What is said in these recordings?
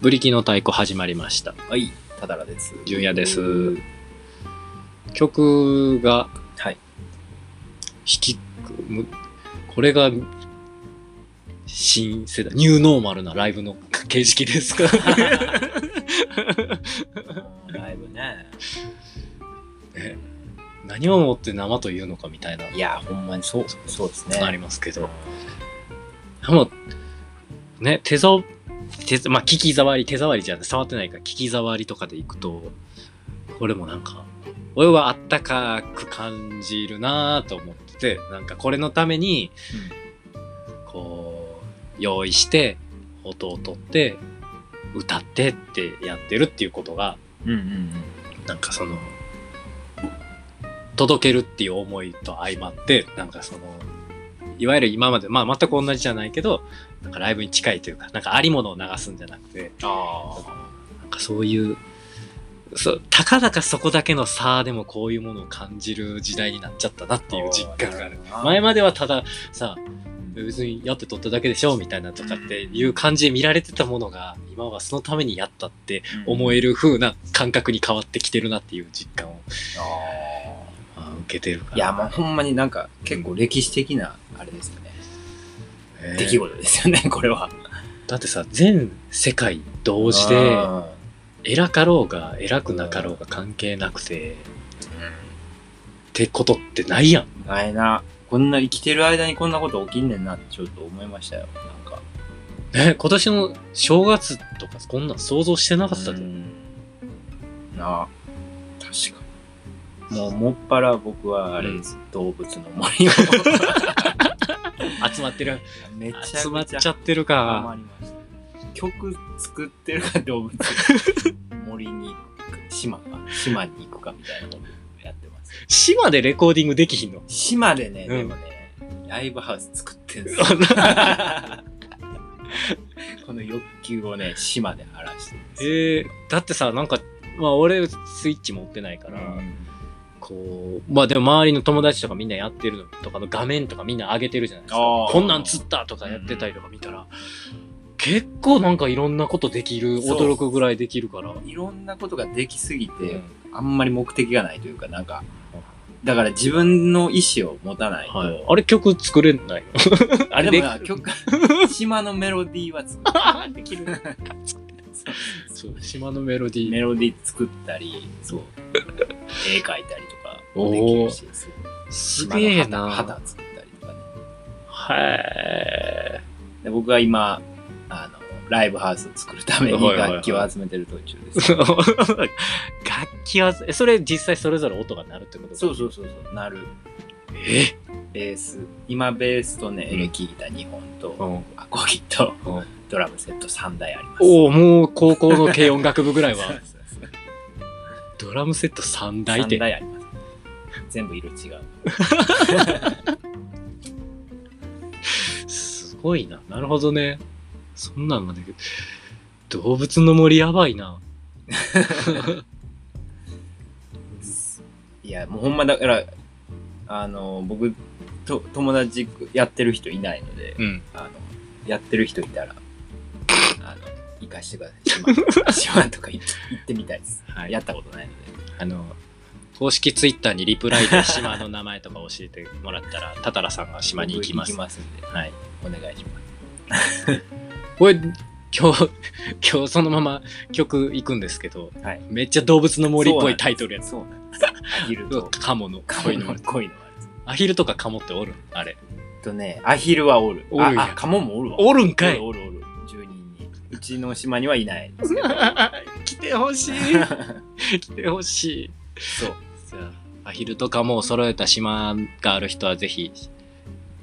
ブリキの太鼓始まりました。はい、ただらです。純也です。曲が、はい。弾き、むこれが、新世代、ニューノーマルなライブの形式ですか ライブね。ね何をもって生というのかみたいな、いや、ほんまにそう、そうですね。ありますけど。でも、ね、手ざ、手、まあ、聞き触り、手触りじゃなくて触ってないから、聞き触りとかでいくと、これもなんか、俺はあったかく感じるなぁと思ってて、なんかこれのために、こう、用意して、音を取って、歌ってってやってるっていうことが、うんうんうん。なんかその、届けるっていう思いと相まって、なんかその、いわゆる今まで、まあ全く同じじゃないけど、なんかライブに近いというか、なんかありものを流すんじゃなくて、あなんかそういう、そう、たかだかそこだけの差でもこういうものを感じる時代になっちゃったなっていう実感がある。前まではたださ、別にやって撮っただけでしょみたいなとかっていう感じで見られてたものが、今はそのためにやったって思える。る風な感覚に変わってきてるなっていう実感を、受けてるから。ーいや、もうほんまになんか結構歴史的な、あれですよね。えー出来事ですよね、これは。だってさ、全世界同時で、偉かろうが偉くなかろうが関係なくて、ってことってないやん。うん。ないな。こんな生きてる間にこんなこと起きんねんなってちょっと思いましたよ。なんか。ね、今年の正月とかこんなん想像してなかったで。うんなあ確かに。もう、もっぱら僕はあれです。動物の森を。集まってる。めちゃくちゃ集まっちゃってるか。曲作ってるか動物森に行く島か島に行くかみたいなことやってます。島でレコーディングできひんの？島でね、うんでもね、ライブハウス作ってんすよ。この欲求をね、島で晴らしてる。えー、だってさ、なんか、まあ俺スイッチ持ってないから、こう、まあでも周りの友達とかみんなやってるのとかの画面とかみんな上げてるじゃないですか。こんなん釣ったとかやってたりとか見たら、結構なんかいろんなことできる、驚くぐらいできるから。いろんなことができすぎて、うんあんまり目的がないというか、なんか、だから自分の意思を持たないと、はい、あれ曲作れないの？あれででもな、曲、島のメロディーは作る。できる。そう島のメロディー。メロディー作ったり、そう、絵描いたりもできるし、すげえな。島の旗旗作ったりとかね。はい。で僕は今、あの、ライブハウスを作るために楽器を集めてる途中です。楽器は、えそれ実際それぞれ音が鳴るってことそうそうそうそう、なる。え？ベース、今ベースとね、うんエレキギター2本と、うんアコギとうんドラムセット3台あります。おおもう高校の軽音楽部ぐらいは ドラムセット3台3で。台あります。全部色違う。すごいな。なるほどね。そんなんがね、動物の森やばいな。いや、もうほんまだから、あの、僕、と友達やってる人いないので、うん。あの、やってる人いたら、あの、行かしてください。島とか 島とか行行ってみたいです。はいやったことないので。あの、公式ツイッターにリプライで島の名前とか教えてもらったら、タタラさんが島に行きます。僕行きますんで、はい。お願いします。これ、今日、今日そのまま曲行くんですけど、はい。めっちゃ動物の森っぽいタイトルやつ。そうなんです。アヒルと、カモのカモ恋のの恋のあれ。アヒルとかカモっておるあれ。とね、アヒルはおる。おるんやあ、あカモもおるわ。おるんかいおるおるおる。10人に。うちの島にはいないですけど。来てほしい。来てほしい。そう。じゃあ、アヒルとかも揃えた島がある人はぜひ、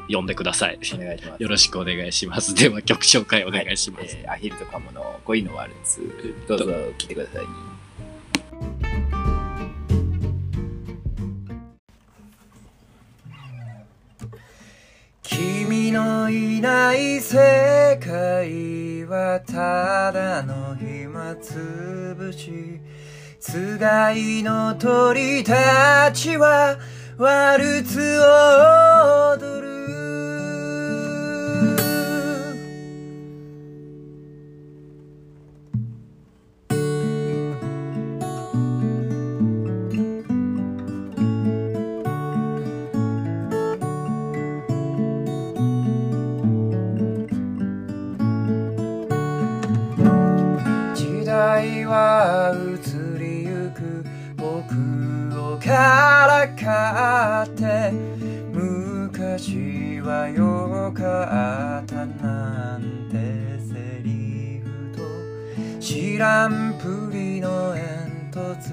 呼んでください。お願いします。よろしくお願いします。では曲紹介お願いします。えーアヒルとカモの恋のワルツ。どうぞ聞いてください。君のいない世界はただの暇つぶしつがいの鳥たちはワルツを踊る。がよかったなんてセリフと知らんぷりの煙突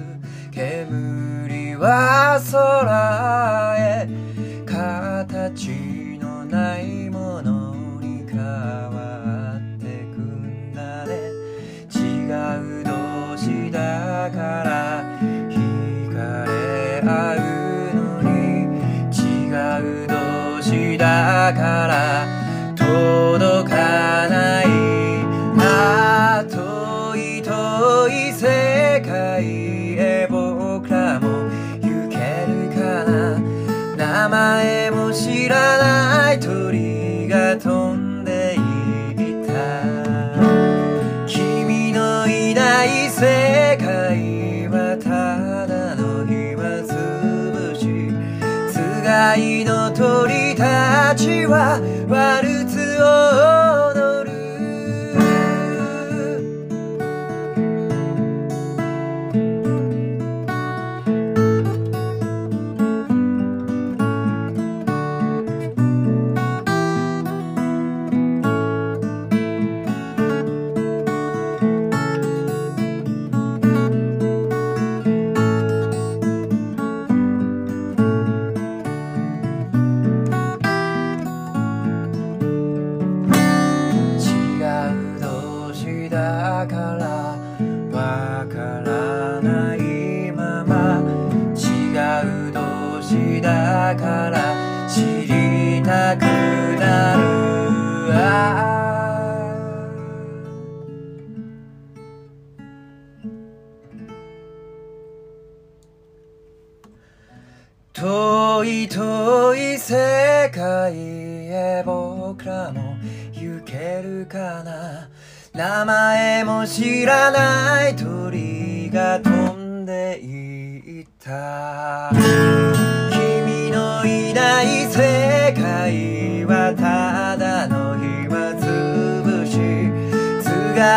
煙は空へ形のないは悪だから知りたくなるあ。遠い遠い世界へ僕らも行けるかな。名前も知らない鳥が飛んでいった。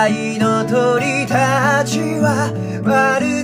愛の鳥たちは悪い